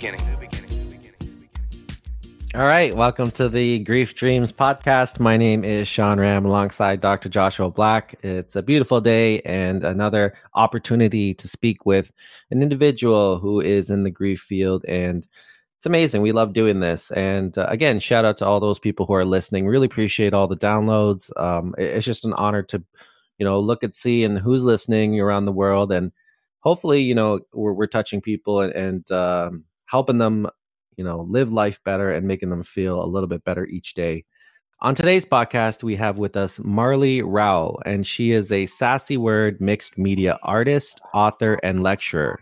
Beginning. All right, welcome to the Grief Dreams podcast. My name is Sean Ram alongside Dr. Joshua Black. It's a beautiful day and another opportunity to speak with an individual who is in the grief field. And it's amazing. We love doing this. And uh, again, shout out to all those people who are listening. Really appreciate all the downloads. Um, it's just an honor to, you know, look and see and who's listening around the world. And hopefully, you know, we're, we're touching people and, and um, helping them you know, live life better and making them feel a little bit better each day. On today's podcast, we have with us Marley Rowell, and she is a sassy word mixed media artist, author, and lecturer.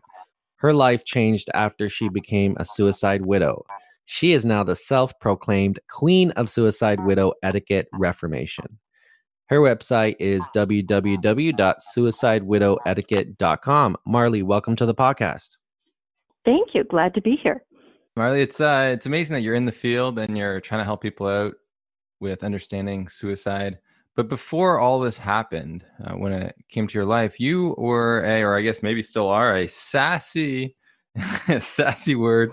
Her life changed after she became a suicide widow. She is now the self proclaimed queen of suicide widow etiquette reformation. Her website is www.suicidewidow.etiquette.com. Marley, welcome to the podcast. Thank you. Glad to be here. Marley, it's uh, it's amazing that you're in the field and you're trying to help people out with understanding suicide. But before all this happened, uh, when it came to your life, you were a, or I guess maybe still are, a sassy, sassy word,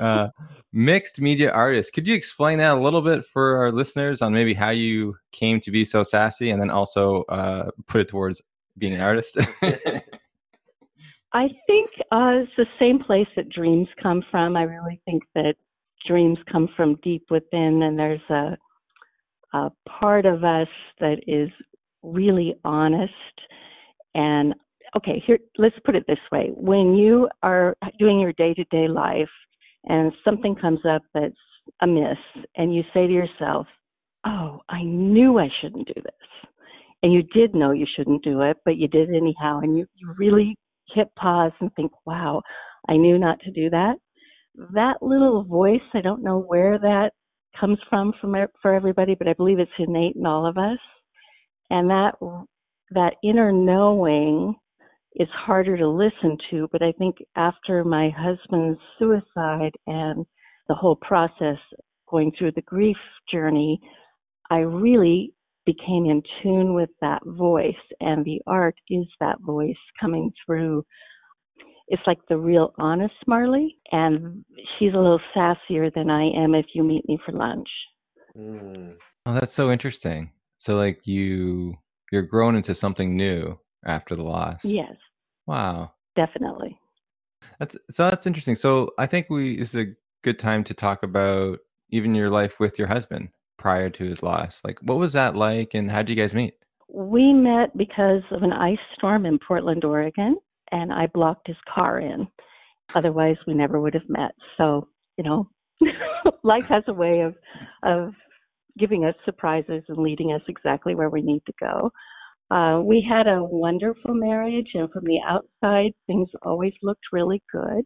uh, mixed media artist. Could you explain that a little bit for our listeners on maybe how you came to be so sassy, and then also uh, put it towards being an artist? I think uh, it's the same place that dreams come from. I really think that dreams come from deep within, and there's a, a part of us that is really honest. And okay, here, let's put it this way: when you are doing your day-to-day life, and something comes up that's amiss, and you say to yourself, "Oh, I knew I shouldn't do this," and you did know you shouldn't do it, but you did anyhow, and you, you really hit pause and think, wow, I knew not to do that. That little voice, I don't know where that comes from, for everybody, but I believe it's innate in all of us. And that that inner knowing is harder to listen to, but I think after my husband's suicide and the whole process going through the grief journey, I really became in tune with that voice, and the art is that voice coming through. It's like the real honest Marley, and she's a little sassier than I am if you meet me for lunch. Mm. Oh, that's so interesting. So, like you, you're grown into something new after the loss. Yes. Wow. Definitely. That's so. That's interesting. So, I think we is a good time to talk about even your life with your husband prior to his loss. Like, what was that like, and how did you guys meet? We met because of an ice storm in Portland, Oregon, and I blocked his car in. Otherwise, we never would have met. So, you know, life has a way of of giving us surprises and leading us exactly where we need to go. Uh, we had a wonderful marriage, and from the outside, things always looked really good.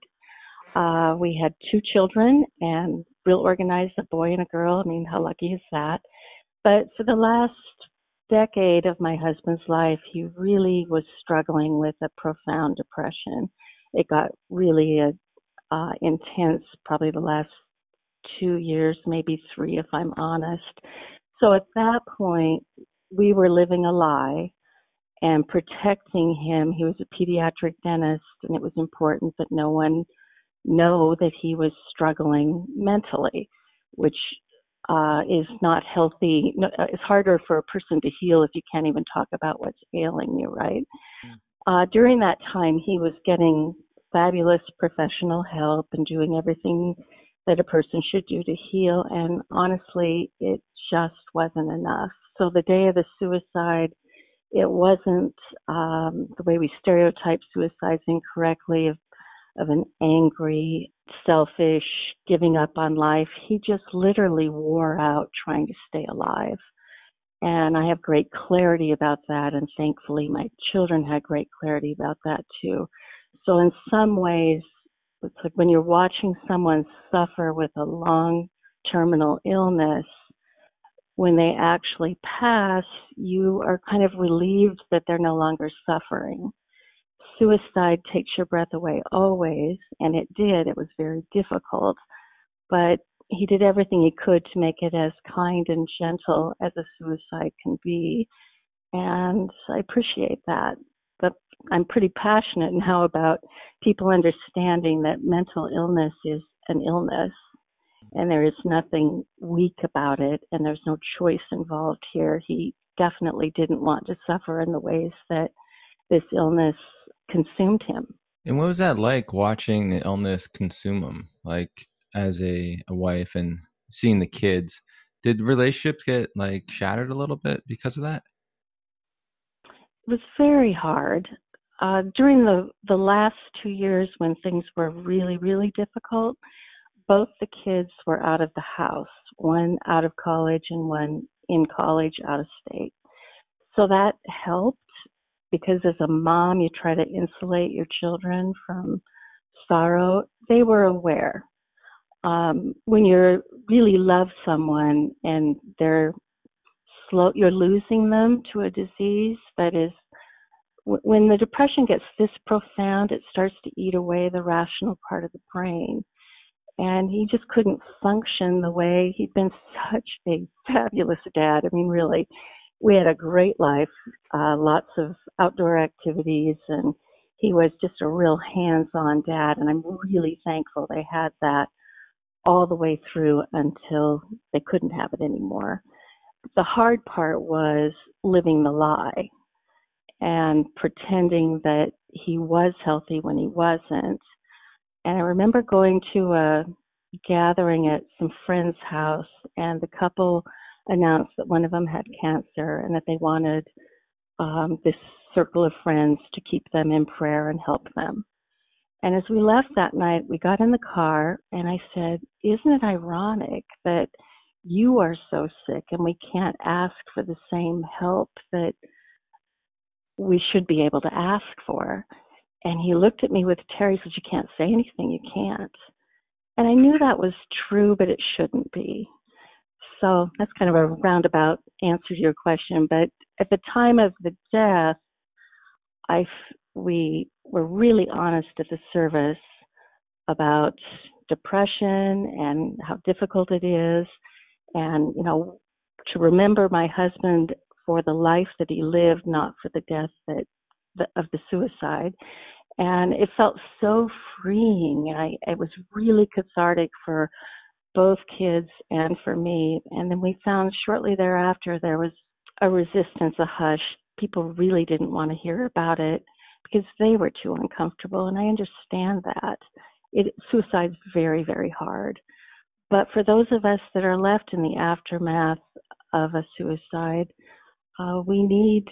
Uh, we had two children and real organized, a boy and a girl. I mean, how lucky is that? But for the last decade of my husband's life, he really was struggling with a profound depression. It got really uh, uh, intense, probably the last two years, maybe three, if I'm honest. So at that point, we were living a lie and protecting him. He was a pediatric dentist, and it was important that no one know that he was struggling mentally, which uh, is not healthy. Uh, it's harder for a person to heal if you can't even talk about what's ailing you, right? Mm. Uh, during that time, he was getting fabulous professional help and doing everything that a person should do to heal. And honestly, it just wasn't enough. So the day of the suicide, it wasn't um, the way we stereotype suicides incorrectly of of an angry, selfish, giving up on life. He just literally wore out trying to stay alive. And I have great clarity about that. And thankfully, my children had great clarity about that too. So, in some ways, it's like when you're watching someone suffer with a long terminal illness, when they actually pass, you are kind of relieved that they're no longer suffering suicide takes your breath away always, and it did. It was very difficult, but he did everything he could to make it as kind and gentle as a suicide can be, and I appreciate that. But I'm pretty passionate now about people understanding that mental illness is an illness and there is nothing weak about it and there's no choice involved here. He definitely didn't want to suffer in the ways that this illness consumed him. And what was that like watching the illness consume him? Like as a, a wife and seeing the kids, did relationships get like shattered a little bit because of that? It was very hard. Uh, during the, the last two years when things were really, really difficult, both the kids were out of the house, one out of college and one in college out of state. So that helped because as a mom, you try to insulate your children from sorrow. They were aware. Um, when you really love someone and they're slow, you're losing them to a disease that is when the depression gets this profound, it starts to eat away the rational part of the brain and he just couldn't function the way he'd been such a fabulous dad. I mean, really, we had a great life, uh, lots of outdoor activities, and he was just a real hands-on dad. And I'm really thankful they had that all the way through until they couldn't have it anymore. The hard part was living the lie and pretending that he was healthy when he wasn't and I remember going to a gathering at some friend's house, and the couple announced that one of them had cancer and that they wanted um, this circle of friends to keep them in prayer and help them. And as we left that night, we got in the car, and I said, Isn't it ironic that you are so sick and we can't ask for the same help that we should be able to ask for? And he looked at me with terror. He said, You can't say anything. You can't. And I knew that was true, but it shouldn't be. So that's kind of a roundabout answer to your question. But at the time of the death, I we were really honest at the service about depression and how difficult it is, and you know to remember my husband for the life that he lived, not for the death that the, of the suicide, and it felt so freeing. And I it was really cathartic for both kids and for me. And then we found shortly thereafter there was a resistance, a hush. People really didn't want to hear about it because they were too uncomfortable, and I understand that. It suicide's very, very hard. But for those of us that are left in the aftermath of a suicide, uh, we need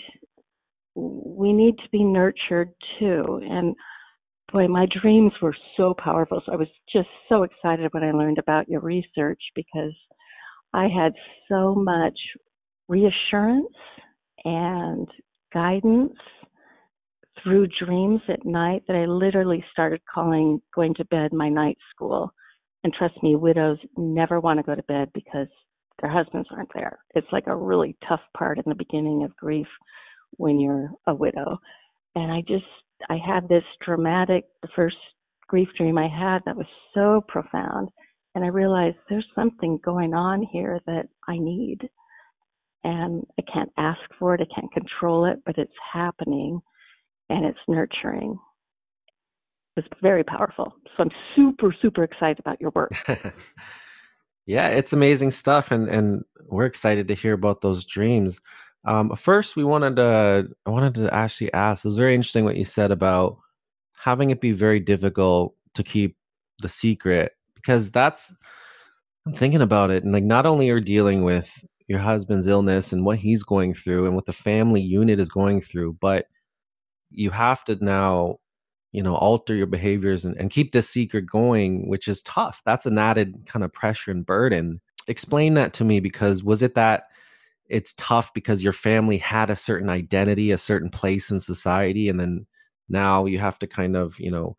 we need to be nurtured too. And boy, my dreams were so powerful. So I was just so excited when I learned about your research because I had so much reassurance and guidance through dreams at night that I literally started calling going to bed my night school. And trust me, widows never want to go to bed because their husbands aren't there. It's like a really tough part in the beginning of grief when you're a widow. And I just, I had this dramatic, the first grief dream I had that was so profound. And I realized there's something going on here that I need. And I can't ask for it, I can't control it, but it's happening and it's nurturing. It's very powerful. So I'm super, super excited about your work. yeah, it's amazing stuff. And, and we're excited to hear about those dreams. Um, first, we wanted to I wanted to actually ask. It was very interesting what you said about having it be very difficult to keep the secret because that's I'm thinking about it and like not only are dealing with your husband's illness and what he's going through and what the family unit is going through, but you have to now you know alter your behaviors and, and keep this secret going which is tough that's an added kind of pressure and burden explain that to me because was it that it's tough because your family had a certain identity, a certain place in society, and then now you have to kind of, you know,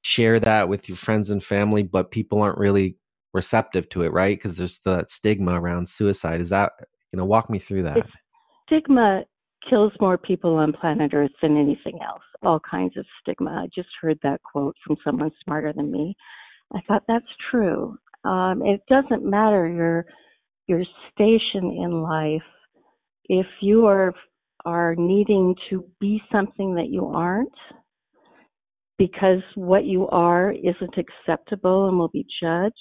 share that with your friends and family, but people aren't really receptive to it, right? Because there's the stigma around suicide. Is that, you know, walk me through that? stigma kills more people on planet Earth than anything else. All kinds of stigma. I just heard that quote from someone smarter than me. I thought that's true. Um, it doesn't matter your your station in life, if you are are needing to be something that you aren't because what you are isn't acceptable and will be judged,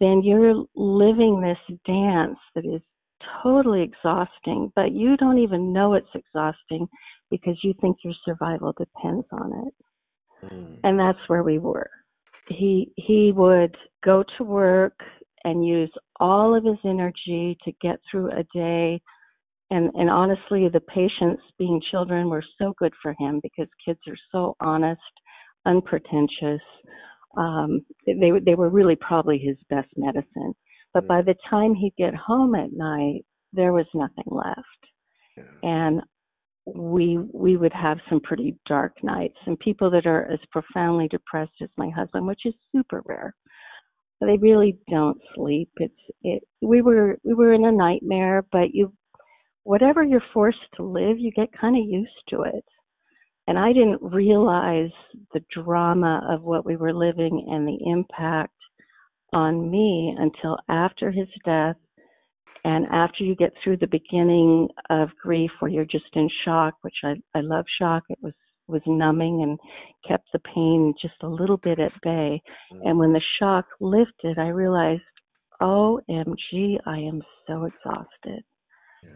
then you're living this dance that is totally exhausting, but you don't even know it's exhausting because you think your survival depends on it. Mm. And that's where we were. He he would go to work and use all of his energy to get through a day. And and honestly the patients being children were so good for him because kids are so honest unpretentious. Um they they were really probably his best medicine. But by the time he'd get home at night there was nothing left. Yeah. and we we would have some pretty dark nights and people that are as profoundly depressed as my husband which is super rare they really don't sleep it's it we were we were in a nightmare but you whatever you're forced to live, you get kind of used to it. And I didn't realize the drama of what we were living and the impact on me until after his death and after you get through the beginning of grief where you're just in shock, which I, I love shock. It was was numbing and kept the pain just a little bit at bay. And when the shock lifted, I realized, OMG, I am so exhausted.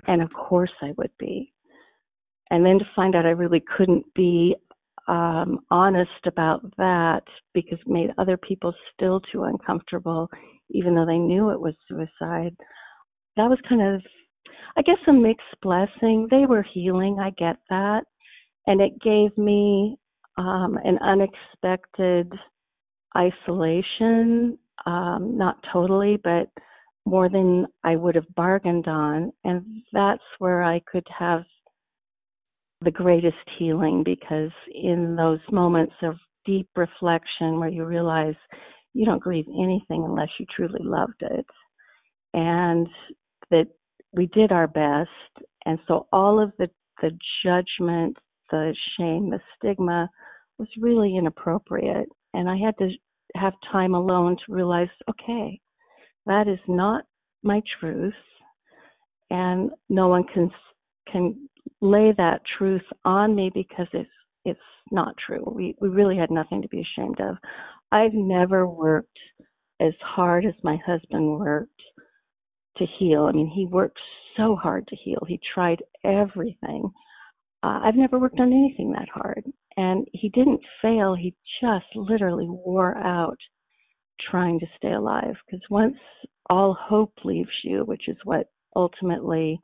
And of course I would be. And then to find out I really couldn't be um, honest about that because it made other people still too uncomfortable, even though they knew it was suicide. That was kind of, I guess, a mixed blessing. They were healing, I get that. And it gave me um, an unexpected isolation, um, not totally, but more than I would have bargained on. And that's where I could have the greatest healing because in those moments of deep reflection where you realize you don't grieve anything unless you truly loved it and that we did our best and so all of the the judgment the shame the stigma was really inappropriate and i had to have time alone to realize okay that is not my truth, and no one can can lay that truth on me because it's it's not true. We we really had nothing to be ashamed of. I've never worked as hard as my husband worked to heal. I mean, he worked so hard to heal. He tried everything. Uh, I've never worked on anything that hard. And he didn't fail. He just literally wore out trying to stay alive. Because once all hope leaves you, which is what ultimately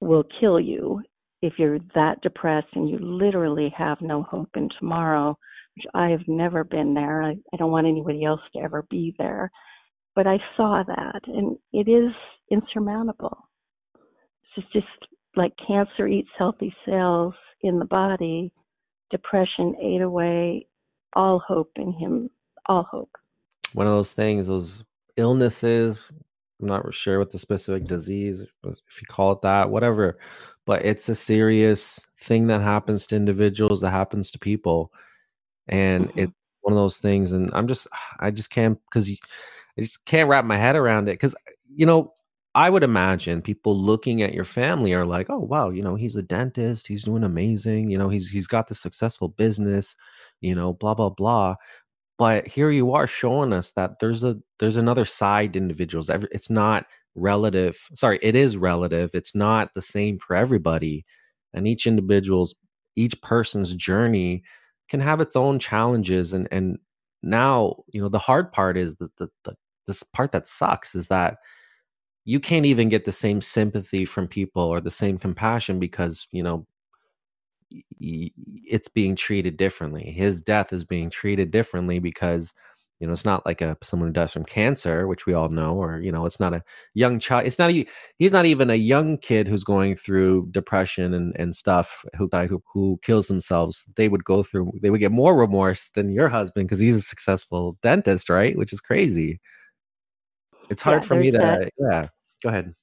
will kill you if you're that depressed and you literally have no hope in tomorrow, which I have never been there. I, I don't want anybody else to ever be there. But I saw that, and it is insurmountable. It's just like cancer eats healthy cells in the body, depression ate away all hope in him, all hope. One of those things, those illnesses. I'm not sure what the specific disease, if you call it that, whatever, but it's a serious thing that happens to individuals, that happens to people. And mm-hmm. it's one of those things. And I'm just, I just can't, because I just can't wrap my head around it. Because, you know, I would imagine people looking at your family are like, oh wow, you know, he's a dentist, he's doing amazing, you know, he's he's got the successful business, you know, blah blah blah. But here you are showing us that there's a there's another side to individuals it's not relative sorry it is relative it's not the same for everybody and each individual's each person's journey can have its own challenges and and now you know the hard part is that the, the this part that sucks is that you can't even get the same sympathy from people or the same compassion because you know it's being treated differently. His death is being treated differently because you know it's not like a someone who dies from cancer, which we all know, or you know it's not a young child. It's not a, he's not even a young kid who's going through depression and, and stuff who died who, who kills themselves. They would go through they would get more remorse than your husband because he's a successful dentist, right? Which is crazy. It's hard yeah, for me to that. yeah. Go ahead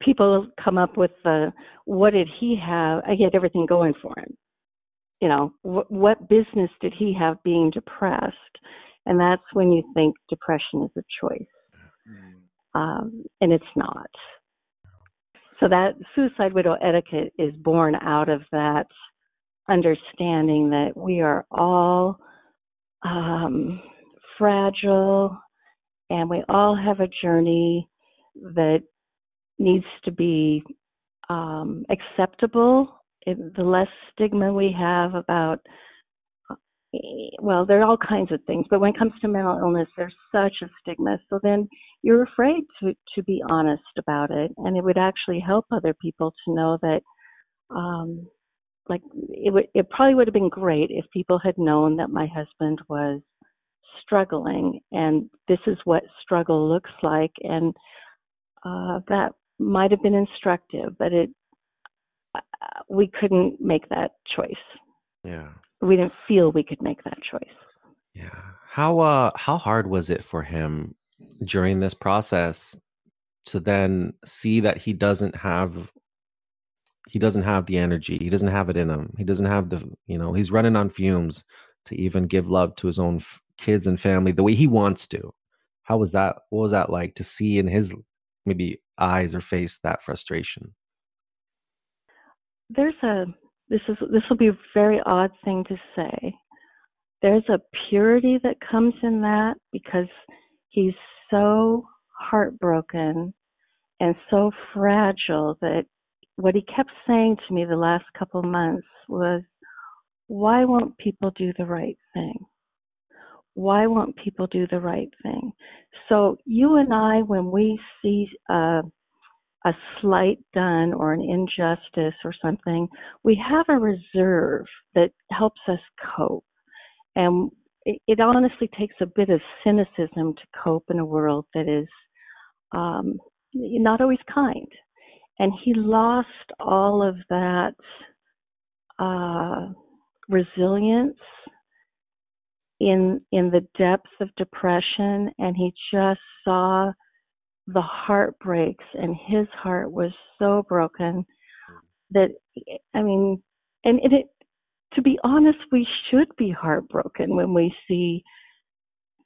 people come up with the what did he have? I get everything going for him. You know, wh- what business did he have being depressed? And that's when you think depression is a choice, mm. um, and it's not. So that suicide widow etiquette is born out of that understanding that we are all um, fragile and we all have a journey that needs to be um, acceptable. It, the less stigma we have about, well, there are all kinds of things, but when it comes to mental illness, there's such a stigma. So then you're afraid to, to be honest about it. And it would actually help other people to know that, um, like, it, would, it probably would have been great if people had known that my husband was struggling and this is what struggle looks like. And uh, that might have been instructive, but it uh, we couldn't make that choice. Yeah. We didn't feel we could make that choice. Yeah. How uh how hard was it for him during this process to then see that he doesn't have he doesn't have the energy. He doesn't have it in him. He doesn't have the, you know, he's running on fumes to even give love to his own f- kids and family the way he wants to. How was that? What was that like to see in his maybe eyes or face that frustration? There's a this is this will be a very odd thing to say. There's a purity that comes in that because he's so heartbroken and so fragile that what he kept saying to me the last couple months was, why won't people do the right thing? Why won't people do the right thing? So you and I, when we see a, a slight done or an injustice or something, we have a reserve that helps us cope. And it, it honestly takes a bit of cynicism to cope in a world that is um, not always kind. And he lost all of that uh, resilience in in the depths of depression, and he just saw the heartbreaks, and his heart was so broken that I mean, and it, to be honest, we should be heartbroken when we see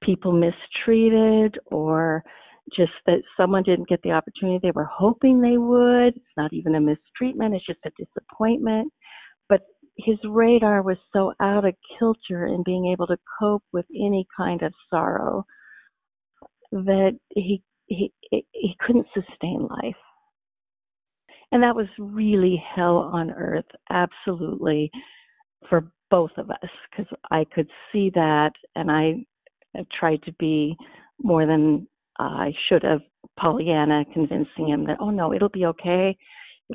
people mistreated or just that someone didn't get the opportunity they were hoping they would. It's not even a mistreatment, it's just a disappointment. His radar was so out of kilter in being able to cope with any kind of sorrow that he he he couldn't sustain life. And that was really hell on earth, absolutely, for both of us, because I could see that, and I tried to be more than I should have Pollyanna, convincing him that, oh no, it'll be okay,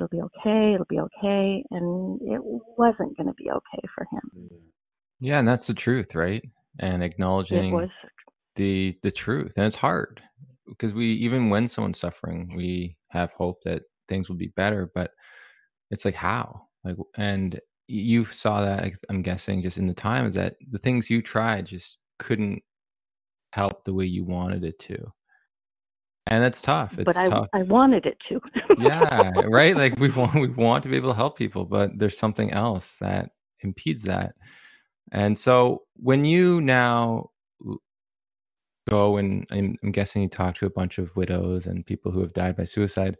it'll be okay, it'll be okay, and it wasn't going to be okay for him. Yeah, and that's the truth, right? And acknowledging was, the the truth, and it's hard because we even when someone's suffering, we have hope that things will be better, but it's like how, like, and you saw that I'm guessing just in the time that the things you tried just couldn't help the way you wanted it to and it's tough. It's but I, tough. I wanted it to. yeah, right. Like we want we want to be able to help people, but there's something else that impedes that. And so when you now go and I'm, I'm guessing you talk to a bunch of widows and people who have died by suicide,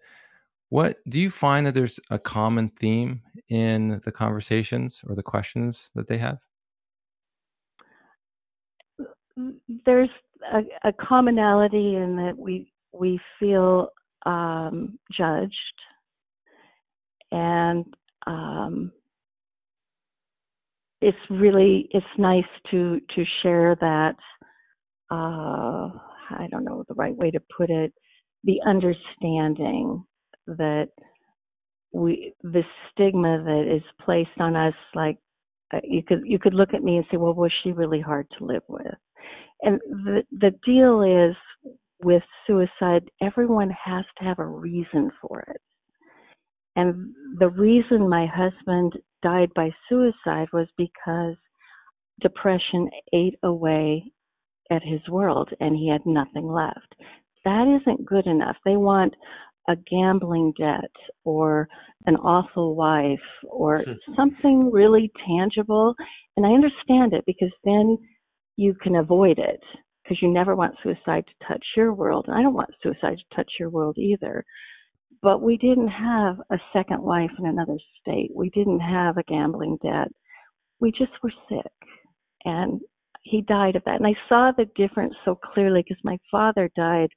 what do you find that there's a common theme in the conversations or the questions that they have? There's a, a commonality in that we we feel um, judged and um, it's really it's nice to to share that uh, I don't know the right way to put it the understanding that we the stigma that is placed on us like uh, you could you could look at me and say well was she really hard to live with? And the the deal is with suicide, everyone has to have a reason for it. And the reason my husband died by suicide was because depression ate away at his world and he had nothing left. That isn't good enough. They want a gambling debt or an awful wife or hmm. something really tangible. And I understand it because then you can avoid it because you never want suicide to touch your world. And I don't want suicide to touch your world either. but we didn't have a second wife in another state. We didn't have a gambling debt. We just were sick. And he died of that. And I saw the difference so clearly because my father died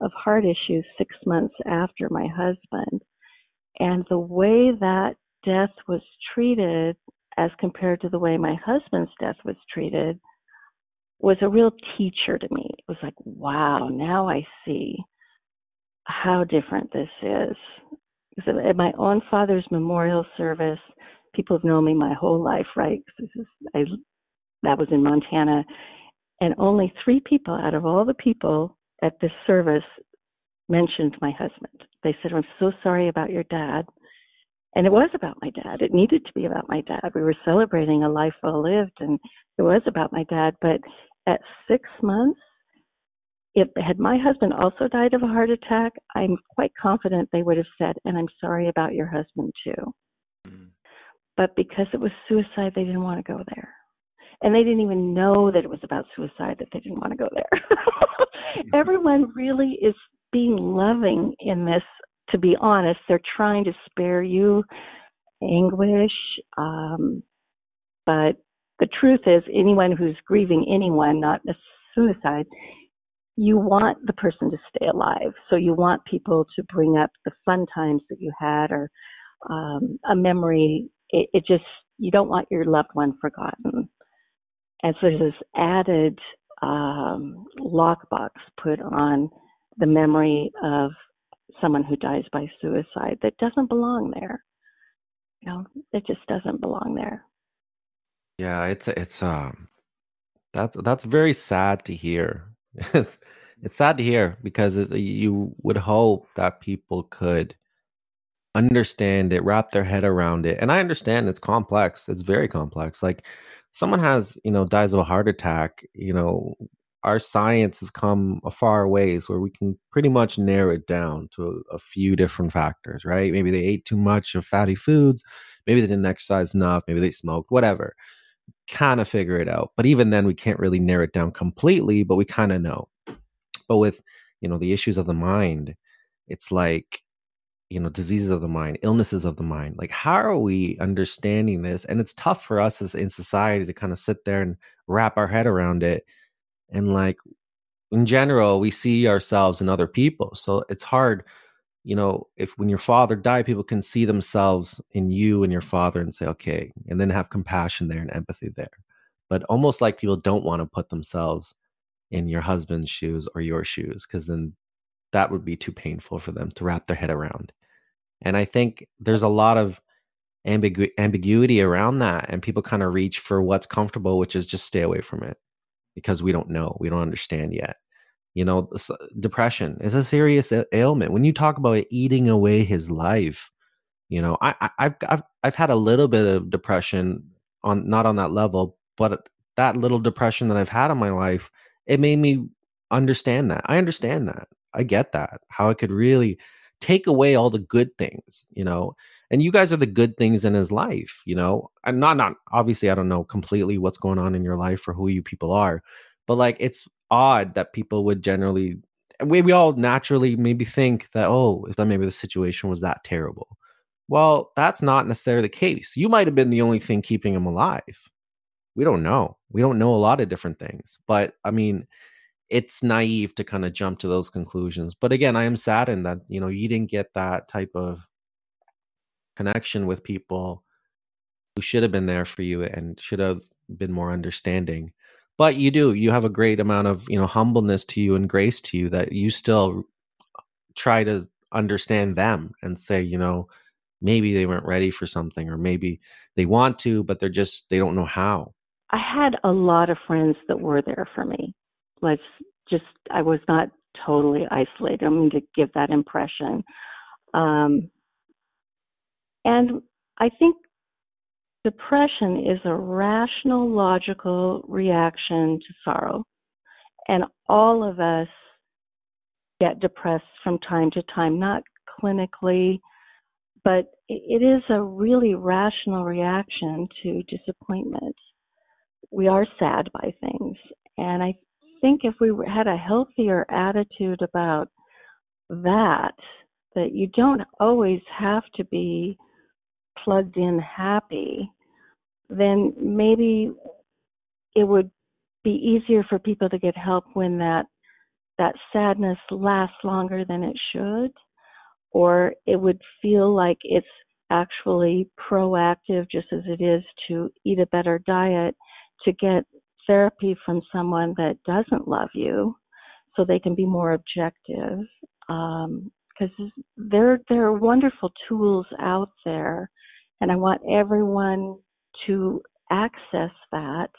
of heart issues six months after my husband. And the way that death was treated as compared to the way my husband's death was treated was a real teacher to me. It was like, wow, now I see how different this is. At my own father's memorial service, people have known me my whole life, right? Is, I, that was in Montana. And only three people out of all the people at this service mentioned my husband. They said, I'm so sorry about your dad. And it was about my dad. It needed to be about my dad. We were celebrating a life well lived, and it was about my dad. But at six months, if had my husband also died of a heart attack, I'm quite confident they would have said, and I'm sorry about your husband too. Mm. But because it was suicide, they didn't want to go there. And they didn't even know that it was about suicide that they didn't want to go there. Everyone really is being loving in this, to be honest. They're trying to spare you anguish. Um, but the truth is, anyone who's grieving anyone, not a suicide, you want the person to stay alive. So you want people to bring up the fun times that you had or um, a memory. It, it just, you don't want your loved one forgotten. And so there's this added um, lockbox put on the memory of someone who dies by suicide that doesn't belong there. You know, it just doesn't belong there. Yeah, it's it's um that's that's very sad to hear. It's it's sad to hear because you would hope that people could understand it, wrap their head around it. And I understand it's complex. It's very complex. Like someone has, you know, dies of a heart attack, you know, our science has come a far ways where we can pretty much narrow it down to a, a, few different factors, right? Maybe they ate too much of fatty foods, maybe they didn't exercise enough, maybe they smoked, whatever. Kind of figure it out. But even then, we can't really narrow it down completely, but we kind of know. But with, you know, the issues of the mind, it's like, you know, diseases of the mind, illnesses of the mind. Like, how are we understanding this? And it's tough for us as in society to kind of sit there and wrap our head around it and like in general we see ourselves in other people so it's hard you know if when your father died people can see themselves in you and your father and say okay and then have compassion there and empathy there but almost like people don't want to put themselves in your husband's shoes or your shoes because then that would be too painful for them to wrap their head around and i think there's a lot of ambigu- ambiguity around that and people kind of reach for what's comfortable which is just stay away from it because we don't know, we don't understand yet. You know, depression is a serious ailment. When you talk about it eating away his life, you know, I, I've I've I've had a little bit of depression on not on that level, but that little depression that I've had in my life, it made me understand that. I understand that. I get that. How it could really take away all the good things, you know and you guys are the good things in his life you know and not not obviously i don't know completely what's going on in your life or who you people are but like it's odd that people would generally we, we all naturally maybe think that oh if that maybe the situation was that terrible. Well that's not necessarily the case. You might have been the only thing keeping him alive. We don't know. We don't know a lot of different things. But i mean it's naive to kind of jump to those conclusions. But again i am saddened that you know you didn't get that type of connection with people who should have been there for you and should have been more understanding but you do you have a great amount of you know humbleness to you and grace to you that you still try to understand them and say you know maybe they weren't ready for something or maybe they want to but they're just they don't know how. I had a lot of friends that were there for me. Let's just i was not totally isolated. I'm going to give that impression. Um, and I think depression is a rational, logical reaction to sorrow. And all of us get depressed from time to time, not clinically, but it is a really rational reaction to disappointment. We are sad by things. And I think if we had a healthier attitude about that, that you don't always have to be plugged in happy, then maybe it would be easier for people to get help when that that sadness lasts longer than it should or it would feel like it's actually proactive just as it is to eat a better diet to get therapy from someone that doesn't love you so they can be more objective. Because um, there there are wonderful tools out there and I want everyone to access that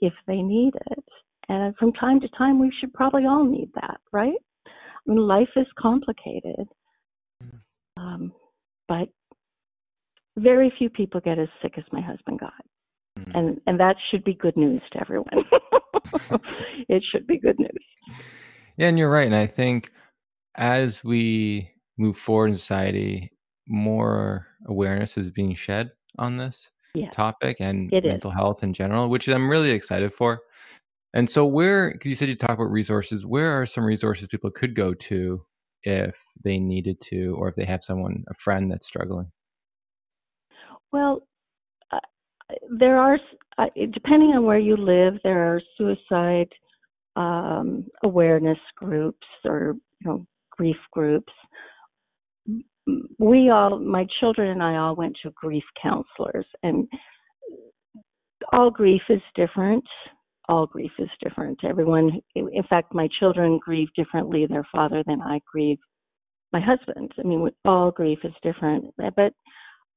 if they need it. And from time to time, we should probably all need that, right? I mean, life is complicated, um, but very few people get as sick as my husband got, mm-hmm. and and that should be good news to everyone. it should be good news. Yeah, and you're right. And I think as we move forward in society, more awareness is being shed on this yeah. topic and it mental is. health in general, which I'm really excited for. And so, where, because you said you talk about resources, where are some resources people could go to if they needed to, or if they have someone, a friend that's struggling? Well, uh, there are, uh, depending on where you live, there are suicide um, awareness groups or you know grief groups we all, my children and I all went to grief counselors, and all grief is different. All grief is different. Everyone, in fact, my children grieve differently their father than I grieve my husband. I mean, all grief is different. But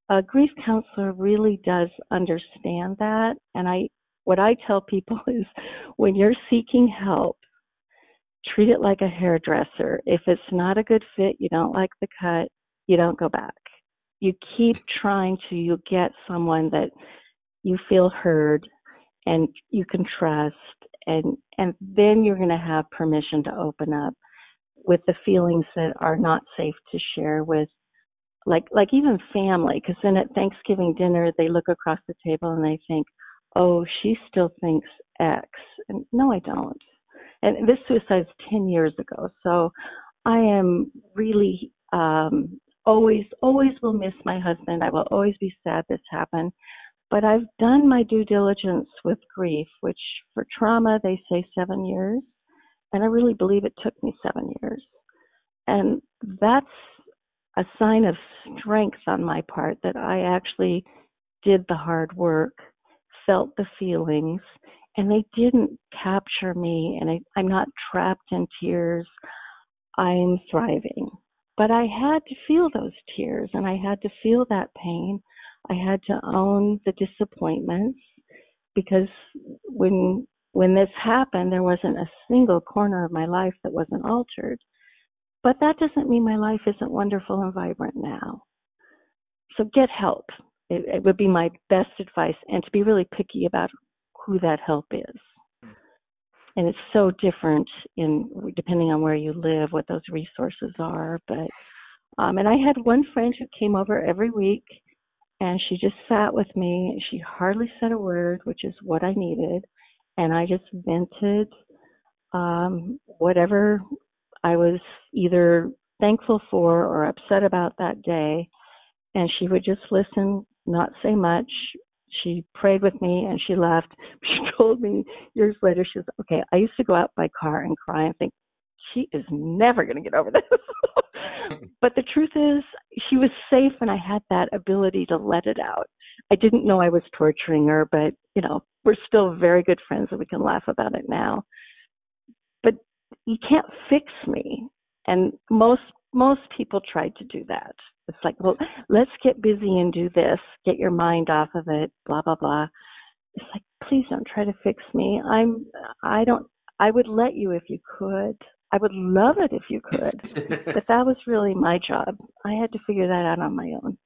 a grief counselor really does understand that. And I, what I tell people is when you're seeking help, treat it like a hairdresser. If it's not a good fit, you don't like the cut, you don't go back. You keep trying to you get someone that you feel heard and you can trust and and then you're going to have permission to open up with the feelings that are not safe to share with like like even family because then at Thanksgiving dinner they look across the table and they think, "Oh, she still thinks X." And no, I don't. And this suicide's 10 years ago. So I am really um always, always will miss my husband. I will always be sad this happened. But I've done my due diligence with grief, which for trauma they say seven years. And I really believe it took me seven years. And that's a sign of strength on my part that I actually did the hard work, felt the feelings, and they didn't capture me. And I, I'm not trapped in tears. I'm thriving. But I had to feel those tears and I had to feel that pain. I had to own the disappointments because when when this happened there wasn't a single corner of my life that wasn't altered. But that doesn't mean my life isn't wonderful and vibrant now. So get help. It, it would be my best advice and to be really picky about who that help is and it's so different in depending on where you live what those resources are but um and i had one friend who came over every week and she just sat with me she hardly said a word which is what i needed and i just vented um whatever i was either thankful for or upset about that day and she would just listen not say much she prayed with me and she left. She told me years later, she was okay. I used to go out by car and cry and think, she is never going to get over this. but the truth is, she was safe and I had that ability to let it out. I didn't know I was torturing her, but you know, we're still very good friends and we can laugh about it now. But you can't fix me. And most most people try to do that. It's like, well, let's get busy and do this, get your mind off of it, blah, blah, blah. It's like, please don't try to fix me. I'm, I don't, I would let you if you could. I would love it if you could. but that was really my job. I had to figure that out on my own.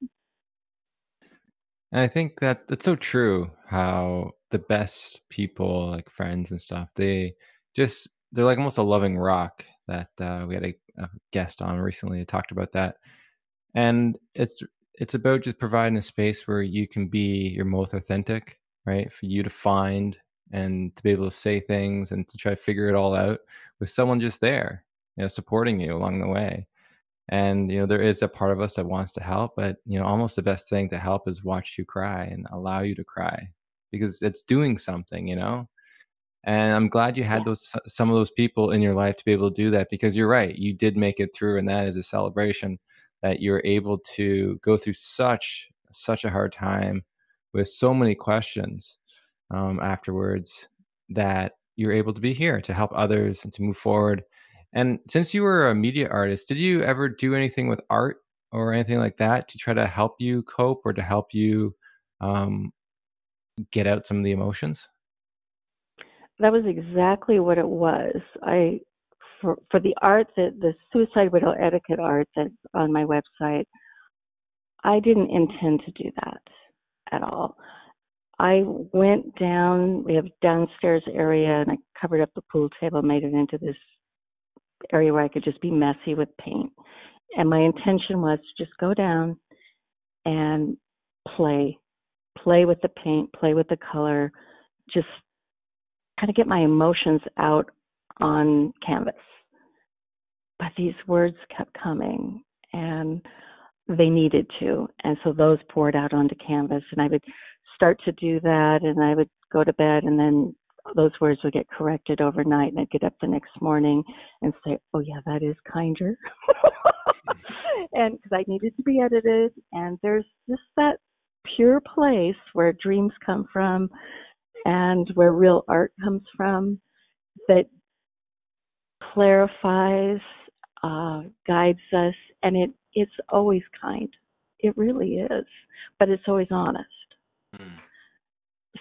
And I think that that's so true how the best people, like friends and stuff, they just, they're like almost a loving rock that uh, we had a, a guest on recently who talked about that and it's it's about just providing a space where you can be your most authentic right? For you to find and to be able to say things and to try to figure it all out with someone just there you know supporting you along the way. And you know there is a part of us that wants to help but you know almost the best thing to help is watch you cry and allow you to cry because it's doing something you know? And i'm glad you had those some of those people in your life to be able to do that because you're right you did make it through and that is a celebration that you're able to go through such such a hard time with so many questions um, afterwards that you're able to be here to help others and to move forward and since you were a media artist, did you ever do anything with art or anything like that to try to help you cope or to help you um, get out some of the emotions? That was exactly what it was. I for for the art that the suicide widow etiquette art that's on my website, I didn't intend to do that at all. I went down. We have downstairs area, and I covered up the pool table, made it into this area where I could just be messy with paint. And my intention was to just go down and play, play with the paint, play with the color, just kind of get my emotions out on canvas. But these words kept coming and they needed to. And so those poured out onto canvas. And I would start to do that and I would go to bed and then those words would get corrected overnight and I'd get up the next morning and say, oh yeah, that is kinder. and because I needed to be edited and there's just that pure place where dreams come from and where real art comes from that clarifies, uh, guides us, and it, it's always kind. It really is, but it's always honest. Mm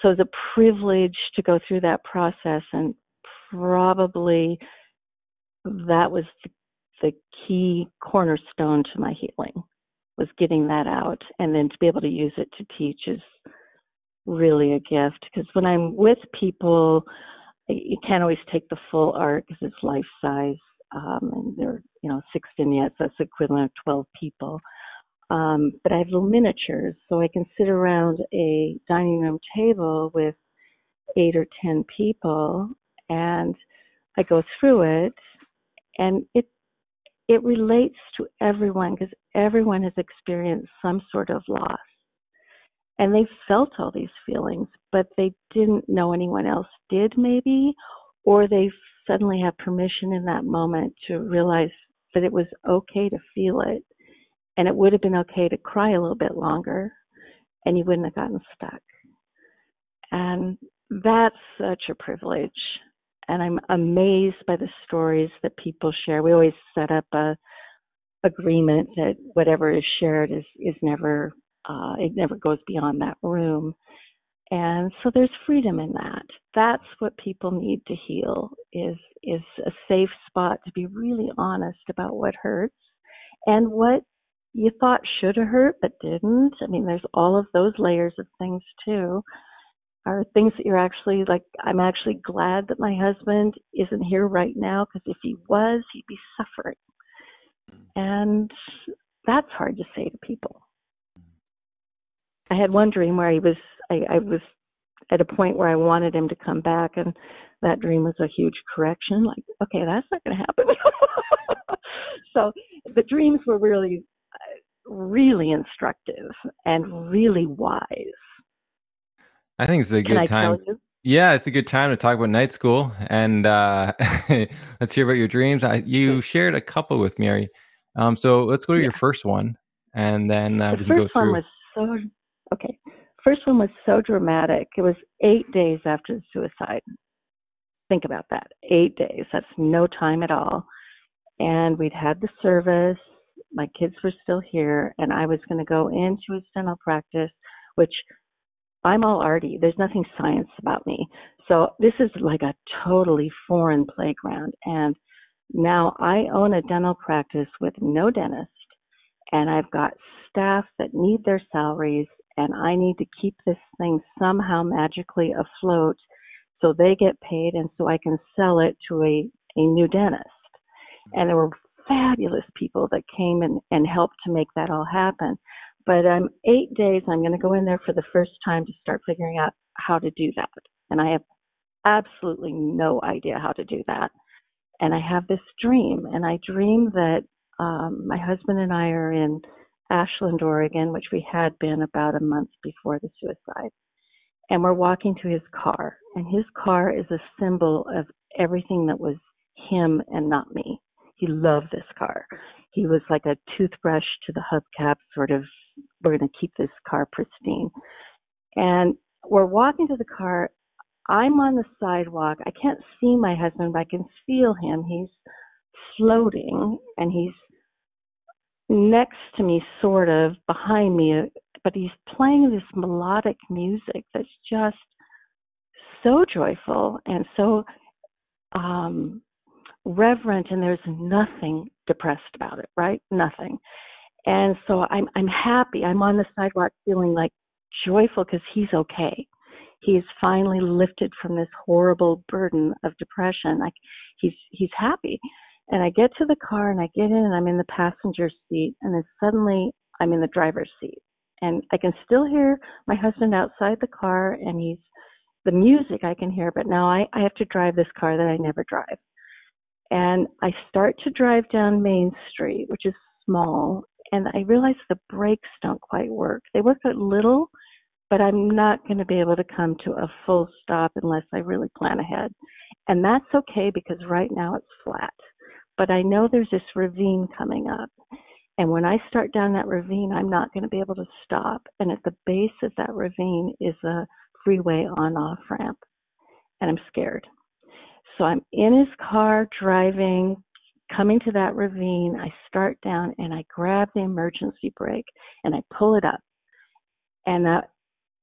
so it's a privilege to go through that process and probably that was the, the key cornerstone to my healing was getting that out and then to be able to use it to teach is really a gift because when i'm with people you can't always take the full art because it's life size um, and there are you know six vignettes that's equivalent of 12 people. Um, but I have little miniatures, so I can sit around a dining room table with eight or ten people, and I go through it, and it it relates to everyone because everyone has experienced some sort of loss, and they felt all these feelings, but they didn't know anyone else did, maybe, or they suddenly have permission in that moment to realize that it was okay to feel it and it would have been okay to cry a little bit longer and you wouldn't have gotten stuck. And that's such a privilege. And I'm amazed by the stories that people share. We always set up a agreement that whatever is shared is is never uh, it never goes beyond that room. And so there's freedom in that. That's what people need to heal is is a safe spot to be really honest about what hurts and what you thought should have hurt but didn't. I mean, there's all of those layers of things too. Are things that you're actually like, I'm actually glad that my husband isn't here right now because if he was, he'd be suffering. And that's hard to say to people. I had one dream where he was, I, I was at a point where I wanted him to come back, and that dream was a huge correction. Like, okay, that's not going to happen. so the dreams were really really instructive and really wise. I think it's a good time. Yeah, it's a good time to talk about night school, and uh, let's hear about your dreams. I, you shared a couple with me. Um, so let's go to yeah. your first one, and then uh, the we can go through. One was so okay. First one was so dramatic. It was eight days after the suicide. Think about that. Eight days. That's no time at all. And we'd had the service my kids were still here and I was going to go into his dental practice, which I'm all arty. There's nothing science about me. So this is like a totally foreign playground. And now I own a dental practice with no dentist and I've got staff that need their salaries and I need to keep this thing somehow magically afloat so they get paid and so I can sell it to a, a new dentist. And there were fabulous people that came and, and helped to make that all happen. But I'm um, eight days, I'm going to go in there for the first time to start figuring out how to do that. And I have absolutely no idea how to do that. And I have this dream, and I dream that um, my husband and I are in Ashland, Oregon, which we had been about a month before the suicide. And we're walking to his car, and his car is a symbol of everything that was him and not me. He loved this car. He was like a toothbrush to the hubcap, sort of, we're going to keep this car pristine. And we're walking to the car. I'm on the sidewalk. I can't see my husband, but I can feel him. He's floating and he's next to me, sort of behind me, but he's playing this melodic music that's just so joyful and so um, reverent, and there's nothing depressed about it, right? Nothing. And so I'm I'm happy. I'm on the sidewalk feeling like joyful because he's okay. He's finally lifted from this horrible burden of depression. Like he's he's happy. And I get to the car and I get in and I'm in the passenger seat and then suddenly I'm in the driver's seat. And I can still hear my husband outside the car and he's the music I can hear, but now I, I have to drive this car that I never drive. And I start to drive down Main Street, which is small, and I realize the brakes don't quite work. They work a little, but I'm not going to be able to come to a full stop unless I really plan ahead. And that's okay because right now it's flat. But I know there's this ravine coming up. And when I start down that ravine, I'm not going to be able to stop. And at the base of that ravine is a freeway on off ramp. And I'm scared. So I'm in his car driving, coming to that ravine. I start down and I grab the emergency brake and I pull it up. And that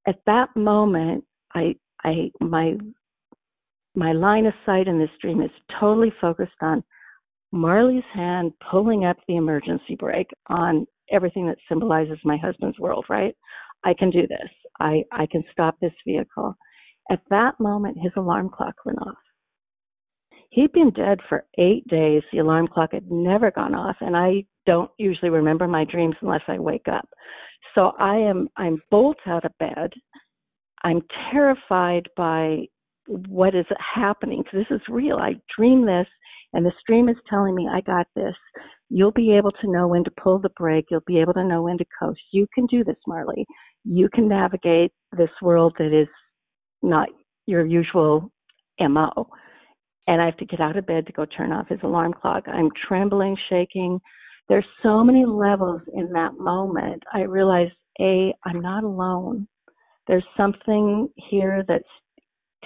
at that moment, I, I, my, my line of sight in this dream is totally focused on Marley's hand pulling up the emergency brake on everything that symbolizes my husband's world, right? I can do this. I, I can stop this vehicle. At that moment, his alarm clock went off. He'd been dead for eight days. The alarm clock had never gone off, and I don't usually remember my dreams unless I wake up. So I am I'm bolt out of bed. I'm terrified by what is happening because this is real. I dream this, and the stream is telling me, I got this. You'll be able to know when to pull the brake. You'll be able to know when to coast. You can do this, Marley. You can navigate this world that is not your usual MO. And I have to get out of bed to go turn off his alarm clock. I'm trembling, shaking. There's so many levels in that moment. I realize, A, I'm not alone. There's something here that's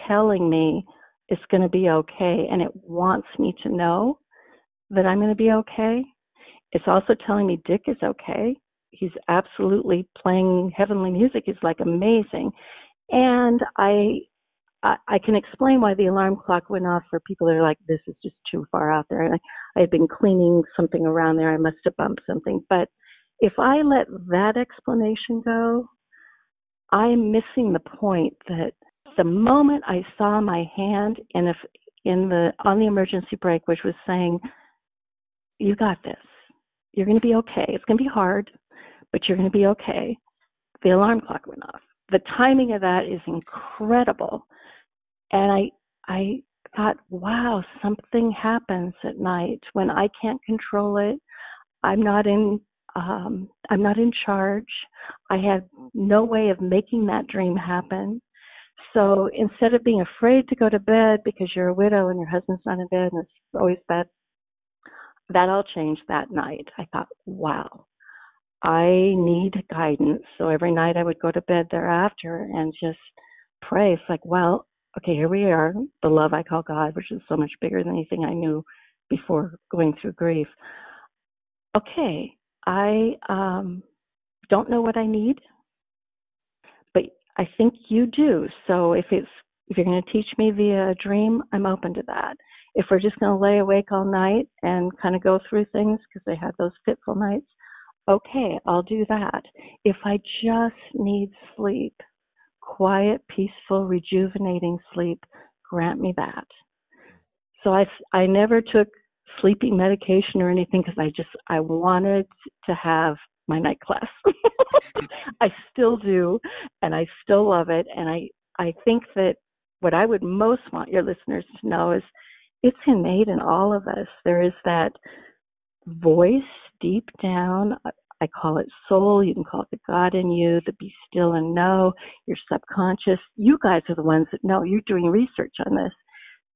telling me it's going to be okay and it wants me to know that I'm going to be okay. It's also telling me Dick is okay. He's absolutely playing heavenly music. He's like amazing. And I I, can explain why the alarm clock went off for people that are like, this is just too far out there. And I, I had been cleaning something around there. I must have bumped something. But if I let that explanation go, I'm missing the point that the moment I saw my hand in a, in the on the emergency brake, which was saying, "You got this. You're going to be okay. It's going to be hard, but you're going to be okay." The alarm clock went off. The timing of that is incredible, and I I thought, "Wow, something happens at night when I can't control it. I'm not in um, I'm not in charge. I had no way of making that dream happen. So instead of being afraid to go to bed because you're a widow and your husband's not in bed and it's always bad, that all changed that night. I thought, wow, I need guidance. So every night I would go to bed thereafter and just pray. It's like, well, okay, here we are, the love I call God, which is so much bigger than anything I knew before going through grief. Okay, I um, don't know what I need. I think you do. So if it's if you're going to teach me via a dream, I'm open to that. If we're just going to lay awake all night and kind of go through things because they have those fitful nights, okay, I'll do that. If I just need sleep, quiet, peaceful, rejuvenating sleep, grant me that. So I I never took sleeping medication or anything because I just I wanted to have my night class. I still do, and I still love it. And I, I think that what I would most want your listeners to know is it's innate in all of us. There is that voice deep down. I call it soul. You can call it the God in you, the be still and know, your subconscious. You guys are the ones that know. You're doing research on this.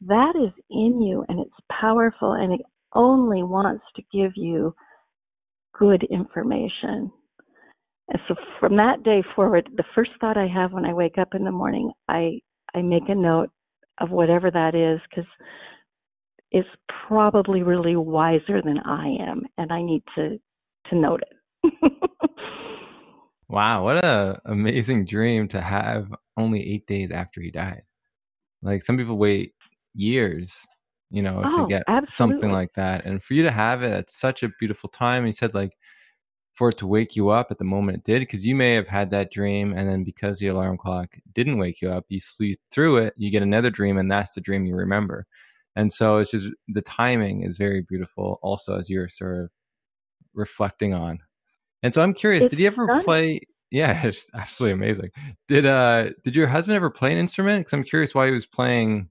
That is in you and it's powerful and it only wants to give you good information. And so from that day forward, the first thought I have when I wake up in the morning, I I make a note of whatever that is because it's probably really wiser than I am, and I need to to note it. wow, what a amazing dream to have only eight days after he died. Like some people wait years, you know, oh, to get absolutely. something like that, and for you to have it at such a beautiful time. He said like for it to wake you up at the moment it did because you may have had that dream and then because the alarm clock didn't wake you up you sleep through it you get another dream and that's the dream you remember. And so it's just the timing is very beautiful also as you're sort of reflecting on. And so i'm curious it's did you ever play yeah it's absolutely amazing. Did uh did your husband ever play an instrument? Because i'm curious why he was playing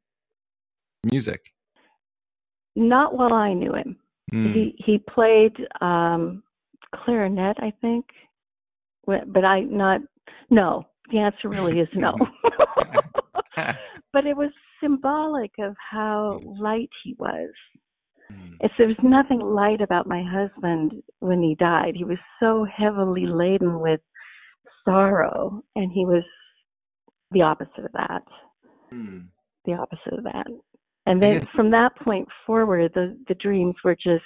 music not while i knew him mm. he he played um clarinet, I think. But I not no. The answer really is no. but it was symbolic of how light he was. Mm. It's, there was nothing light about my husband when he died. He was so heavily laden with sorrow, and he was the opposite of that. Mm. The opposite of that. And then from that point forward, the the dreams were just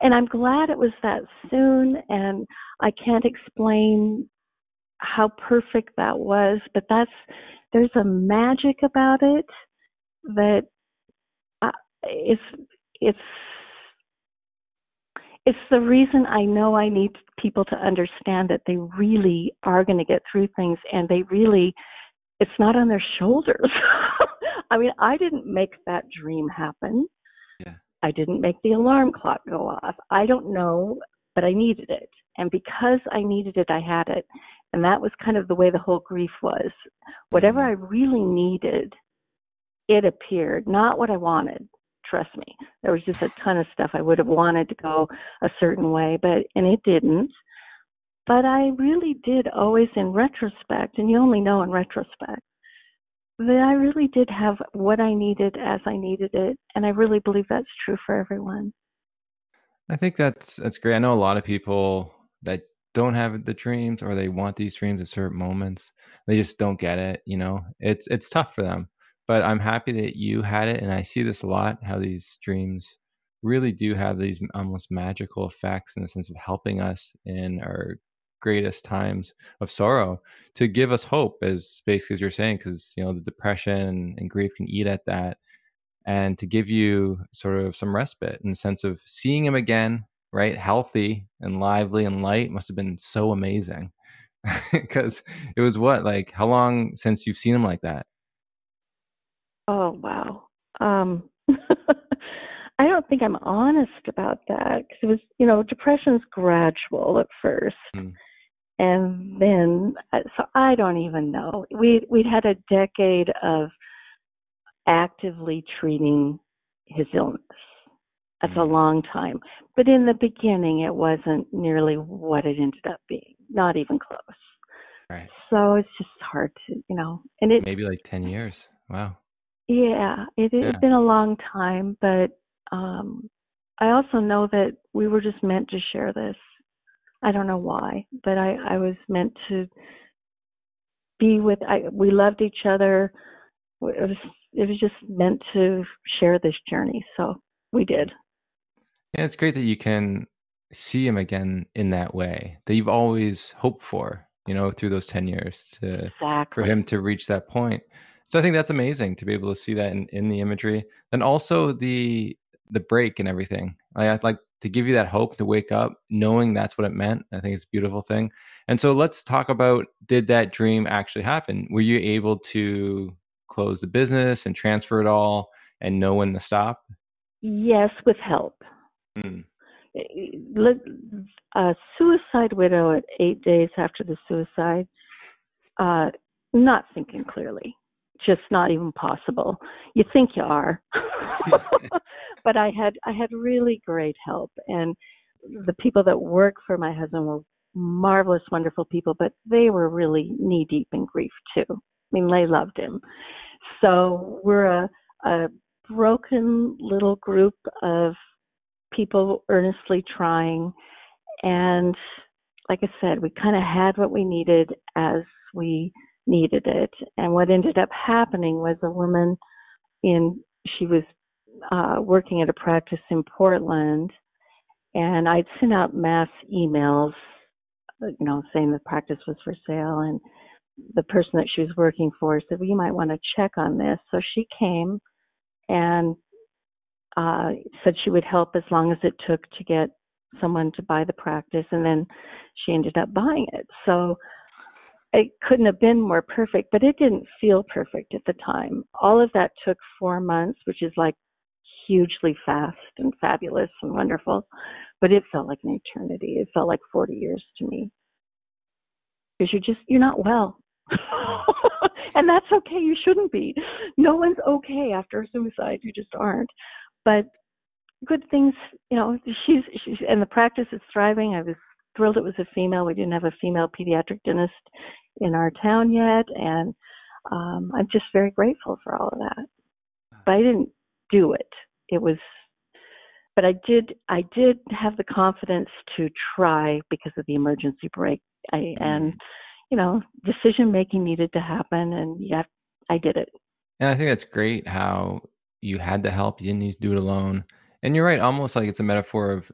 and I'm glad it was that soon. And I can't explain how perfect that was, but that's there's a magic about it that uh, it's it's it's the reason I know I need people to understand that they really are going to get through things and they really it's not on their shoulders. I mean, I didn't make that dream happen. Yeah. I didn't make the alarm clock go off. I don't know, but I needed it. And because I needed it, I had it. And that was kind of the way the whole grief was. Whatever mm-hmm. I really needed, it appeared, not what I wanted. Trust me. There was just a ton of stuff I would have wanted to go a certain way, but, and it didn't. But I really did always in retrospect, and you only know in retrospect, that I really did have what I needed as I needed it, and I really believe that's true for everyone. I think that's that's great. I know a lot of people that don't have the dreams or they want these dreams at certain moments. They just don't get it, you know. It's it's tough for them. But I'm happy that you had it and I see this a lot how these dreams really do have these almost magical effects in the sense of helping us in our greatest times of sorrow to give us hope as basically as you're saying because you know the depression and, grief can eat at that and to give you sort of some respite in the sense of seeing him again right? Healthy and lively and light must have been so amazing. Because it was what like how long since you've seen him like that? Oh wow. Um I don't think I'm honest about that because it was, you know, depression's gradual at first, mm and then uh, so I don't even know. We we'd had a decade of actively treating his illness. That's a mm-hmm. long time, but in the beginning, it wasn't nearly what it ended up being. Not even close. Right. So it's just hard to, you know, and it maybe like ten years. Wow. Yeah, it, has yeah. been a long time, but um, I also know that we were just meant to share this I don't know why, but I, I was meant to be with. I, we loved each other. It was it was just meant to share this journey, so we did. Yeah, it's great that you can see him again in that way that you've always hoped for. You know, through those ten years to exactly. for him to reach that point. So I think that's amazing to be able to see that in, in the imagery, and also the the brake and everything. I, like to give you that hope to wake up knowing that's what it meant. I think it's a beautiful thing. And so let's talk about did that dream actually happen? Were you able to close the business and transfer it all and know when to stop? Yes, with help. Mm. A suicide widow at eight days after the suicide, uh, not thinking clearly, just not even possible. You think you are, but I had I had really great help, and the people that work for my husband were marvelous, wonderful people, but they were really knee deep in grief too. I mean, they loved him. So we're a, a broken little group of people earnestly trying. And like I said, we kind of had what we needed as we needed it. And what ended up happening was a woman in, she was uh, working at a practice in Portland, and I'd sent out mass emails, you know, saying the practice was for sale. And the person that she was working for said, Well, you might want to check on this. So she came and uh, said she would help as long as it took to get someone to buy the practice, and then she ended up buying it. So it couldn't have been more perfect, but it didn't feel perfect at the time. All of that took four months, which is like hugely fast and fabulous and wonderful, but it felt like an eternity. It felt like 40 years to me. Because you're just, you're not well. and that's okay. You shouldn't be. No one's okay after a suicide. You just aren't. But good things, you know, she's, she's, and the practice is thriving. I was thrilled it was a female. We didn't have a female pediatric dentist in our town yet. And um, I'm just very grateful for all of that. But I didn't do it. It was, but I did, I did have the confidence to try because of the emergency brake. I, and, mm-hmm you know, decision making needed to happen, and yeah, I did it. And I think that's great how you had the help. You didn't need to do it alone. And you're right, almost like it's a metaphor of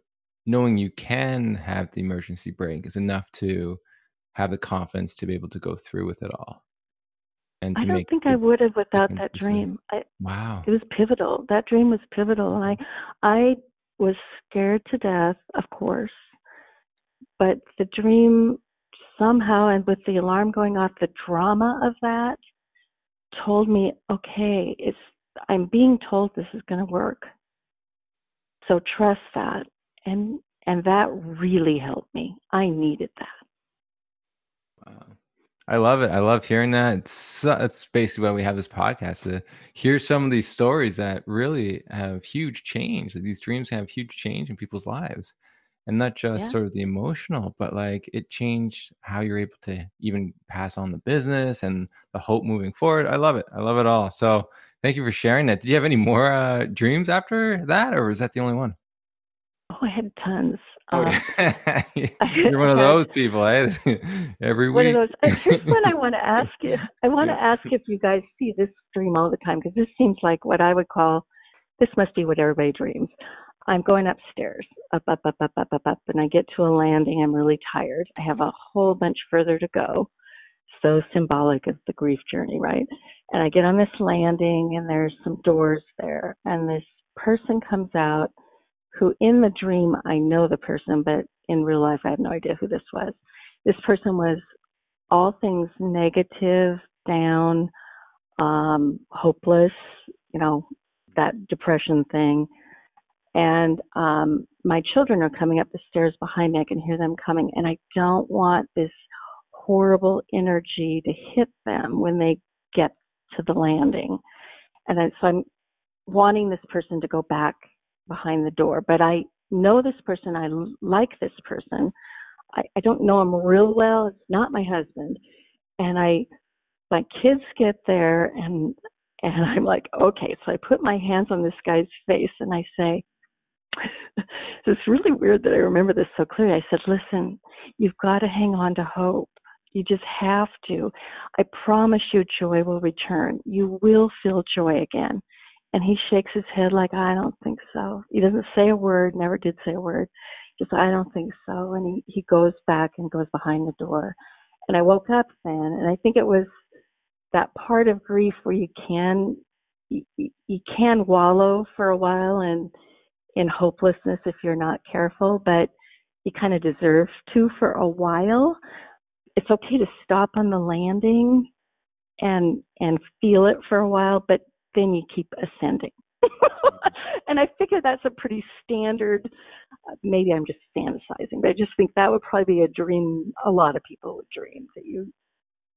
knowing you can have the emergency brake is enough to have the confidence to be able to go through with it all. And I don't think I would have without that dream. I, wow, it was pivotal. That dream was pivotal, and I, I was scared to death, of course, but the dream somehow, and with the alarm going off, the drama of that told me, okay, it's I'm being told this is going to work. So trust that, and and that really helped me. I needed that. I love it. I love hearing that. It's that's basically why we have this podcast to hear some of these stories that really have huge change. That these dreams have huge change in people's lives and not just yeah. sort of the emotional but like it changed how you're able to even pass on the business and the hope moving forward i love it i love it all so thank you for sharing that did you have any more uh, dreams after that or was that the only one oh i had tons um, you're one of those people eh? every one week of those here's what i want to ask you i want to ask if you guys see this dream all the time because this seems like what i would call this must be what everybody dreams I'm going upstairs, up, up, up, up, up, up, up, and I get to a landing. I'm really tired. I have a whole bunch further to go. So symbolic of the grief journey, right? And I get on this landing, and there's some doors there, and this person comes out who, in the dream, I know the person, but in real life, I have no idea who this was. This person was all things negative, down, um, hopeless, you know, that depression thing and um, my children are coming up the stairs behind me. I can hear them coming, and I don't want this horrible energy to hit them when they get to the landing. And then, so I'm wanting this person to go back behind the door, but I know this person. I like this person. I, I don't know him real well. It's not my husband, and I my kids get there and and I'm like, okay. So I put my hands on this guy's face and I say, it's really weird that I remember this so clearly. I said, listen, you've got to hang on to hope. You just have to. I promise you, joy will return. You will feel joy again. And he shakes his head like, I don't think so. He doesn't say a word, never did say a word. Just, I don't think so. And he, he goes back and goes behind the door. And I woke up then, and I think it was that part of grief where you can, you, you can wallow for a while and, in hopelessness if you're not careful, but you kind of deserve to for a while. It's okay to stop on the landing and and feel it for a while, but then you keep ascending. and I figure that's a pretty standard. Maybe I'm just fantasizing, but I just think that would probably be a dream. A lot of people would dream that you,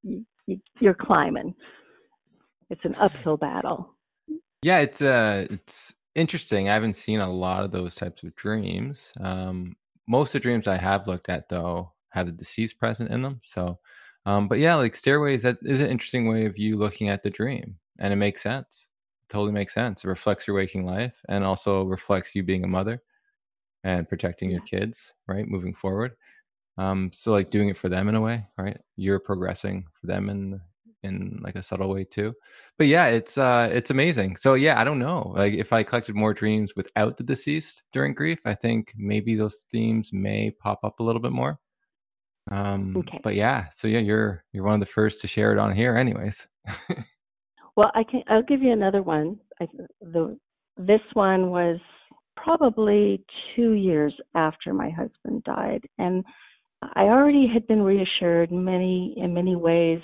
you, you you're climbing. It's an uphill battle. Yeah, it's uh, it's interesting. I haven't seen a lot of those types of dreams. Um, most of the dreams I have looked at, though, have the deceased present in them. So, um, but yeah, like stairways, that is an interesting way of you looking at the dream, and it makes sense. It totally makes sense. It reflects your waking life, and also reflects you being a mother and protecting your kids, right, moving forward. Um, so like doing it for them in a way, right? You're progressing for them in in like a subtle way too. But yeah, it's uh it's amazing. So yeah, I don't know. Like if I collected more dreams without the deceased during grief, I think maybe those themes may pop up a little bit more. Um Okay. but yeah, so yeah, you're you're one of the first to share it on here anyways. Well, I can. I'll give you another one. I, the this one was probably two years after my husband died, and I already had been reassured many in many ways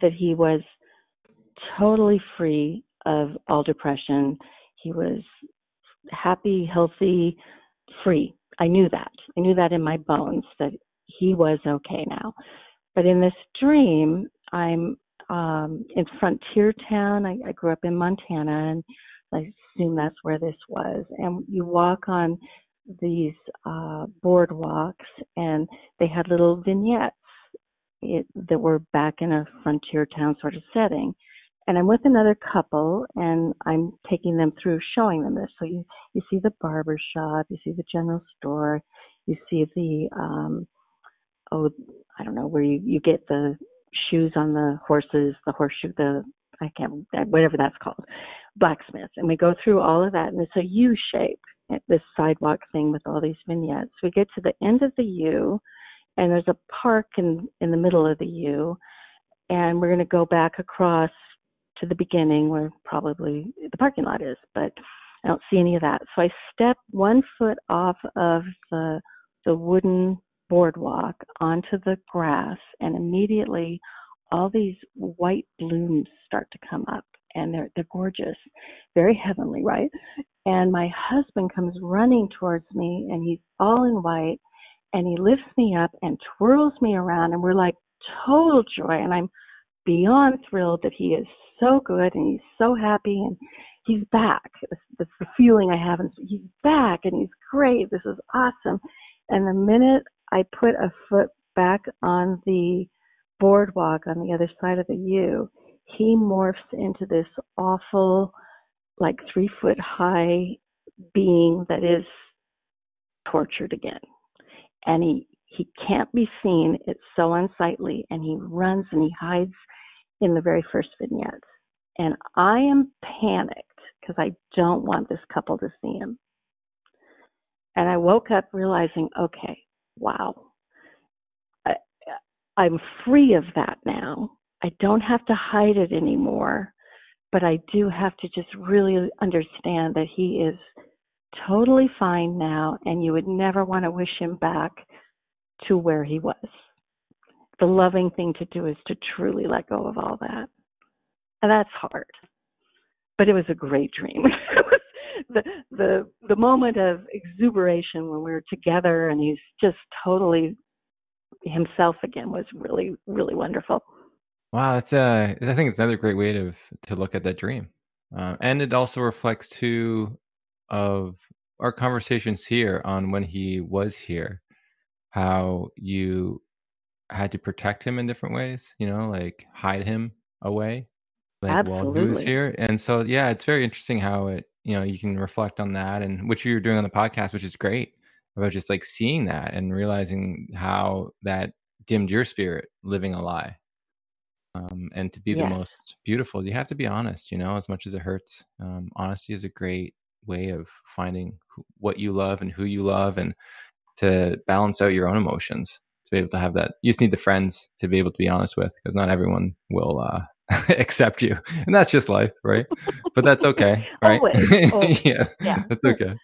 that he was totally free of all depression. He was happy, healthy, free. I knew that. I knew that in my bones that he was okay now. But in this dream, I'm um, in Frontier Town. I, I grew up in Montana, and I assume that's where this was. And you walk on these uh, boardwalks, and they had little vignettes it, that were back in a frontier town sort of setting. And I'm with another couple, and I'm taking them through, showing them this. So you you see the barber shop, you see the general store, you see the um, oh I don't know where you you get the shoes on the horses, the horseshoe, the I can't whatever that's called, blacksmith. And we go through all of that, and it's a U shape, this sidewalk thing with all these vignettes. We get to the end of the U, and there's a park in in the middle of the U, and we're going to go back across to the beginning where probably the parking lot is, but I don't see any of that. So I step one foot off of the the wooden boardwalk onto the grass, and immediately all these white blooms start to come up, and they're they're gorgeous, very heavenly, right? And my husband comes running towards me, and he's all in white, and he lifts me up and twirls me around, and we're like total joy, and I'm beyond thrilled that he is so good and he's so happy and he's back. That's the feeling I have. And he's back and he's great. This is awesome. And the minute I put a foot back on the boardwalk on the other side of the U, he morphs into this awful, like three foot high being that is tortured again. And he, he can't be seen. It's so unsightly. And he runs and he hides in the very first vignette. And I am panicked because I don't want this couple to see him. And I woke up realizing, okay, wow, I, I'm free of that now. I don't have to hide it anymore, but I do have to just really understand that he is totally fine now, and you would never want to wish him back to where he was. The loving thing to do is to truly let go of all that. And that's hard. But it was a great dream. the the the moment of exuberation when we were together and he's just totally himself again was really really wonderful. Wow, that's uh, I think it's another great way to to look at that dream, uh, and it also reflects too of our conversations here on when he was here, how you had to protect him in different ways, you know, like hide him away, like while he was here, and so yeah, it's very interesting how it you know you can reflect on that and which you're doing on the podcast which is great about just like seeing that and realizing how that dimmed your spirit living a lie um, and to be the most beautiful. You have to be honest you know as much as it hurts um, honesty is a great way of finding who, what you love and who you love and to balance out your own emotions to be able to have that you just need the friends to be able to be honest with because not everyone will uh, accept you and that's just life right but that's okay right Always. Always. yeah Yeah. that's okay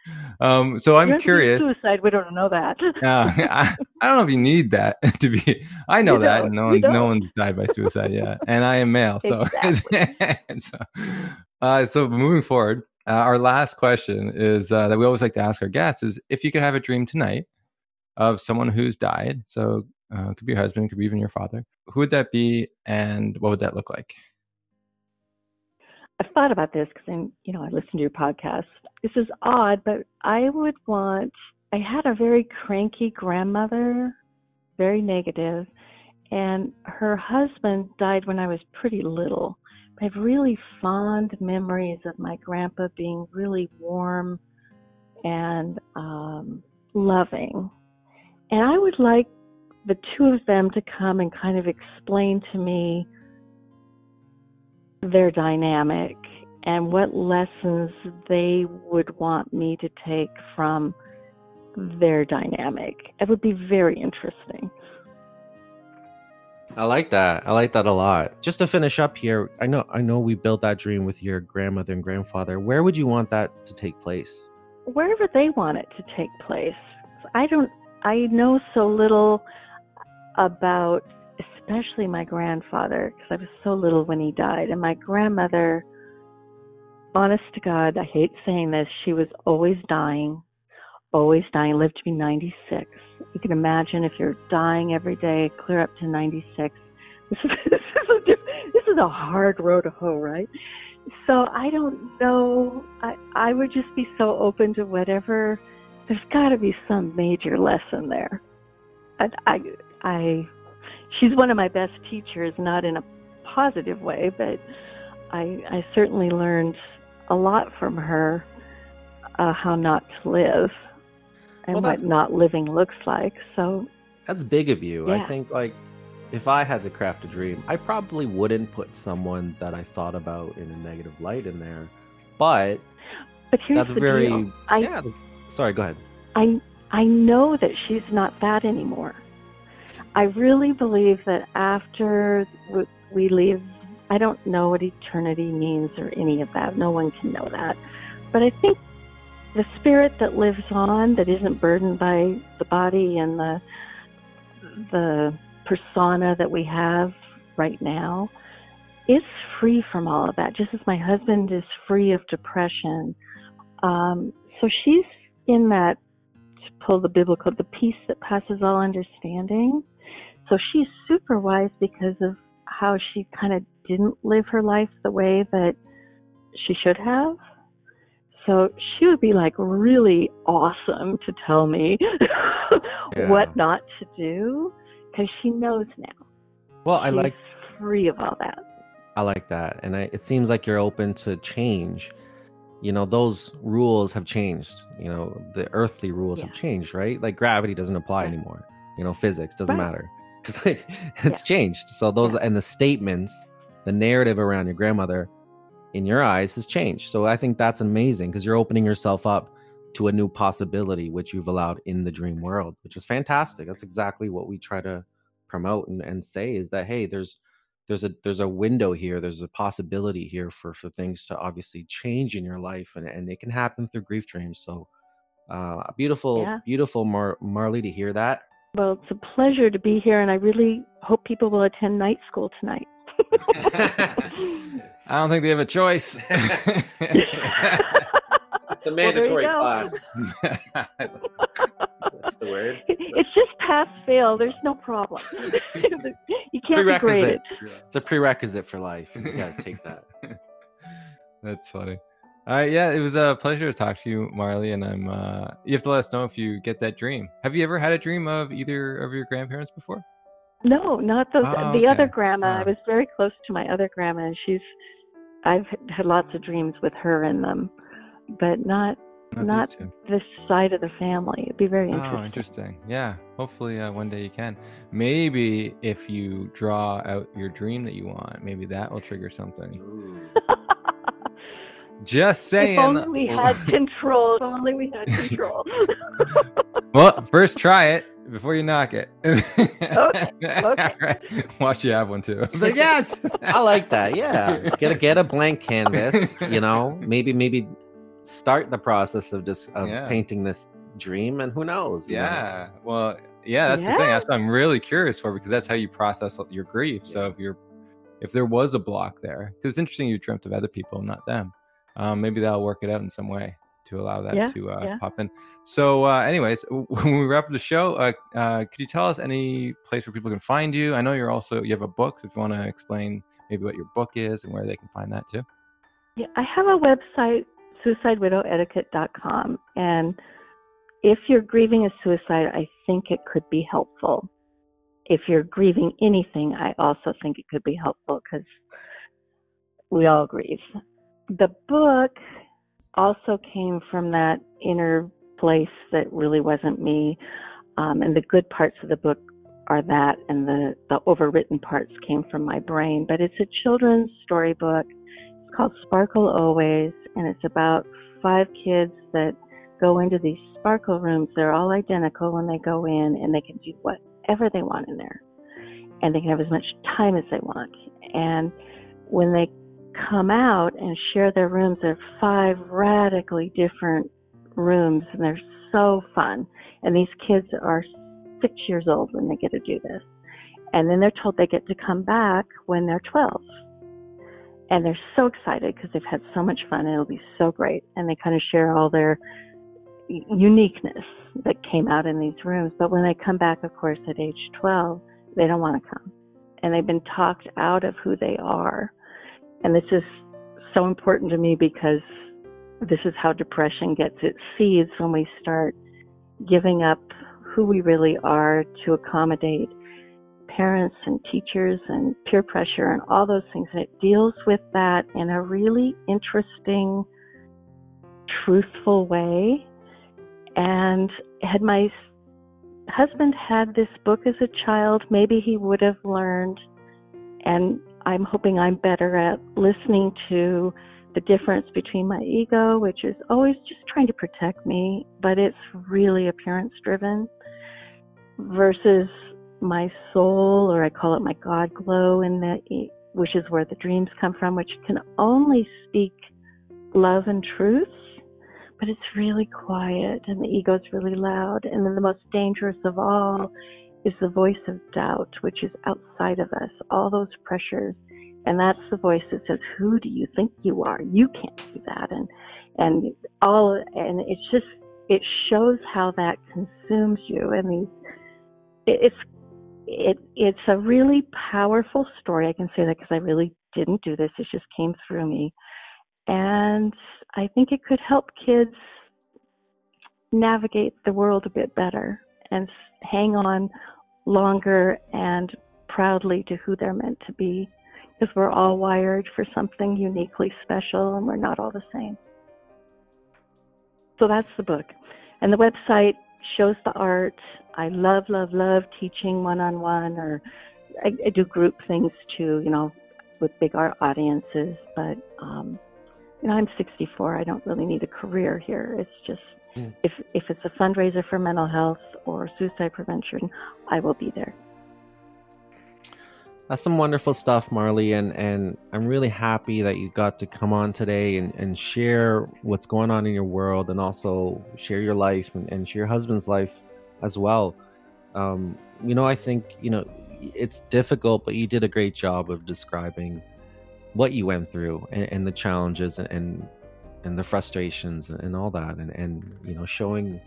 um so i'm curious suicide. We don't know that. uh, I, I don't know if you need that to be i know You that and no one no one's died by suicide yet and i am male so Exactly. so, uh, so moving forward uh, our last question is uh, that we always like to ask our guests is if you could have a dream tonight of someone who's died so uh, it could be your husband could be even your father who would that be and what would that look like I've thought about this because I'm, you know, I listen to your podcast. This is odd, but I would want. I had a very cranky grandmother, very negative, and her husband died when I was pretty little. I have really fond memories of my grandpa being really warm and um, loving. And I would like the two of them to come and kind of explain to me their dynamic and what lessons they would want me to take from their dynamic. It would be very interesting. I like that. I like that a lot. Just to finish up here, I know I know we built that dream with your grandmother and grandfather. Where would you want that to take place? Wherever they want it to take place. I don't I know so little about especially my grandfather because I was so little when he died and my grandmother honest to God, I hate saying this, she was always dying, always dying, lived to be 96. You can imagine if you're dying every day, clear up to 96. This is, this is, a, this is a hard road to hoe, right? So I don't know. I, I would just be so open to whatever. There's got to be some major lesson there. I, I, I, she's one of my best teachers, not in a positive way, but I, I certainly learned a lot from her uh, how not to live and Well, what not living looks like. So That's big of you. I think like if I had to craft a dream, I probably wouldn't put someone that I thought about in a negative light in there. But But here's that's the very deal. I, yeah. Sorry, go ahead. I I know that she's not that anymore. I really believe that after we leave, I don't know what eternity means or any of that. No one can know that. But I think the spirit that lives on, that isn't burdened by the body and the the persona that we have right now, is free from all of that. Just as my husband is free of depression. Um, so she's in that to pull the biblical, the peace that passes all understanding. So she's super wise because of how she kind of didn't live her life the way that she should have. So she would be like really awesome to tell me Yeah. what not to do because she knows now. Well, I like free of all that. I like that, and I, it seems like you're open to change. You know, those rules have changed. You know, the earthly rules have changed, right? Like gravity doesn't apply Right. anymore. You know, physics doesn't Right. matter because like it's changed. So those and the statements, the narrative around your grandmother, in your eyes, has changed. So I think that's amazing because you're opening yourself up to a new possibility, which you've allowed in the dream world, which is fantastic. That's exactly what we try to promote and, and say is that hey, there's there's a there's a window here there's a possibility here for for things to obviously change in your life and and it can happen through grief dreams so uh beautiful Yeah. beautiful Mar- marley to hear that Well, it's a pleasure to be here, and I really hope people will attend night school tonight. I don't think they have a choice. it's a Well, there you mandatory go. class that's the word It's just pass fail. There's no problem. you can't be Prerequisite. graded. it's a prerequisite for life you gotta take that That's funny. All right, yeah, it was a pleasure to talk to you, Marley. And I'm. Uh, you have to let us know if you get that dream. Have you ever had a dream of either of your grandparents before? No, not those. Oh, the other okay. grandma. I Oh. was very close to my other grandma, and she's. I've had lots of dreams with her in them, but not these Not this side of the family. It'd be very interesting. Oh, interesting. Yeah. Hopefully, uh, one day you can. Maybe if you draw out your dream that you want, maybe that will trigger something. Just saying. if only we had control. If only we had control. well, first try it before you knock it. okay. All right. Watch you have one too. But yes. i like that yeah get a get a blank canvas you know maybe maybe start the process of just of Yeah. painting this dream and who knows you know? Yeah. Well, yeah, that's the thing. That's what I'm really curious for because that's how you process your grief. So if you're if there was a block there, because it's interesting you dreamt of other people, not them. Um, maybe that'll work it out in some way to allow that Yeah, to uh, yeah. pop in. So, uh, anyways, when we wrap up the show, uh, uh, could you tell us any place where people can find you? I know you're also you have a book. So if you want to explain maybe what your book is and where they can find that too. Yeah, I have a website, suicidewidow.etiquette.com, and if you're grieving a suicide, I think it could be helpful. If you're grieving anything, I also think it could be helpful because we all grieve. The book also came from that inner place that really wasn't me. Um, and the good parts of the book are that, and the, the overwritten parts came from my brain. But it's a children's storybook. It's called Sparkle Always, and it's about five kids that go into these sparkle rooms. They're all identical when they go in, and they can do whatever they want in there. And they can have as much time as they want. And when they come out and share their rooms, they're five radically different rooms, and they're so fun. And these kids are six years old when they get to do this. And then they're told they get to come back when they're 12. And they're so excited because they've had so much fun. And it'll be so great. And they kind of share all their uniqueness that came out in these rooms. But when they come back, of course, at age 12, they don't want to come. And they've been talked out of who they are. And this is so important to me because this is how depression gets its seeds when we start giving up who we really are to accommodate parents and teachers and peer pressure and all those things. And it deals with that in a really interesting, truthful way. And had my husband had this book as a child, maybe he would have learned. And I'm hoping I'm better at listening to the difference between my ego, which is always just trying to protect me, but it's really appearance driven, versus my soul, or I call it my God glow, in the, which is where the dreams come from, which can only speak love and truth, but it's really quiet and the ego is really loud. And then the most dangerous of all is the voice of doubt, which is outside of us, all those pressures. And that's the voice that says who do you think you are? You can't do that. And and all and it's just it shows how that consumes you. And these it's it it's a really powerful story. I can say that because i really didn't do this. It just came through me. And i think it could help kids navigate the world a bit better and hang on longer and proudly to who they're meant to be because we're all wired for something uniquely special and we're not all the same. So that's the book. And the website shows the art. I love, love, love teaching one on one, or I, I, do group things too, you know, with big art audiences. But, um, you know, I'm 64. I don't really need a career here. It's just mm. if, if it's a fundraiser for mental health or suicide prevention, I will be there. That's some wonderful stuff, Marley, and and I'm really happy that you got to come on today and, and share what's going on in your world, and also share your life and, and share your husband's life as well. Um, you know, I think you know it's difficult, but you did a great job of describing what you went through and, and the challenges and, and and the frustrations and all that, and and you know, showing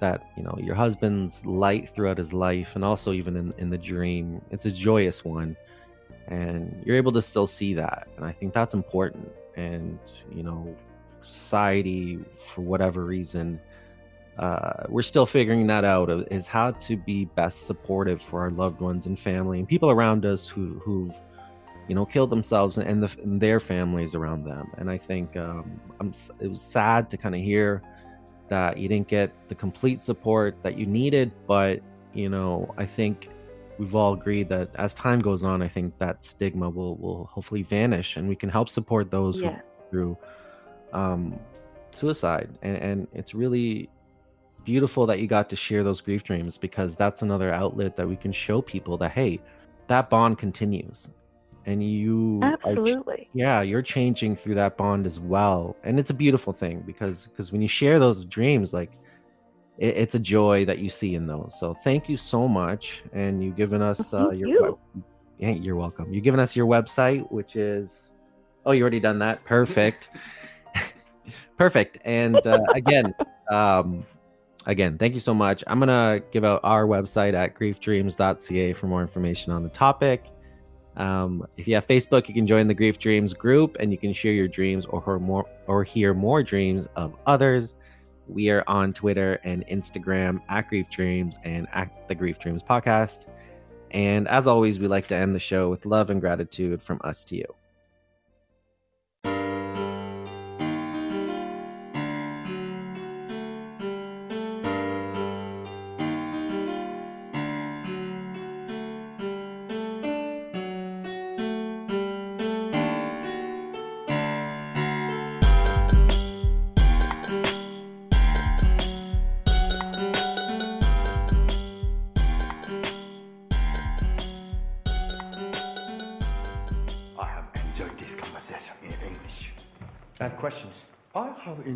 that you know your husband's light throughout his life and also even in, in the dream it's a joyous one and you're able to still see that and i think that's important and you know society for whatever reason uh, we're still figuring that out is how to be best supportive for our loved ones and family and people around us who who've you know killed themselves and, the, and their families around them. And i think um, I'm, it was sad to kind of hear that you didn't get the complete support that you needed but you know i think we've all agreed that as time goes on i think that stigma will will hopefully vanish and we can help support those yeah. through um, suicide. And, and it's really beautiful that you got to share those grief dreams because that's another outlet that we can show people that hey that bond continues and you absolutely are, yeah you're changing through that bond as well and it's a beautiful thing because because when you share those dreams like it, it's a joy that you see in those so thank you so much and you've given us uh, your you. Yeah, you're welcome you've given us your website which is oh you already done that perfect perfect and uh, again um again thank you so much i'm gonna give out our website at griefdreams.ca for more information on the topic Um, if you have Facebook, you can join the Grief Dreams group and you can share your dreams or hear more or hear more dreams of others. We are on Twitter and Instagram at Grief Dreams and at the Grief Dreams podcast. And as always, we like to end the show with love and gratitude from us to you.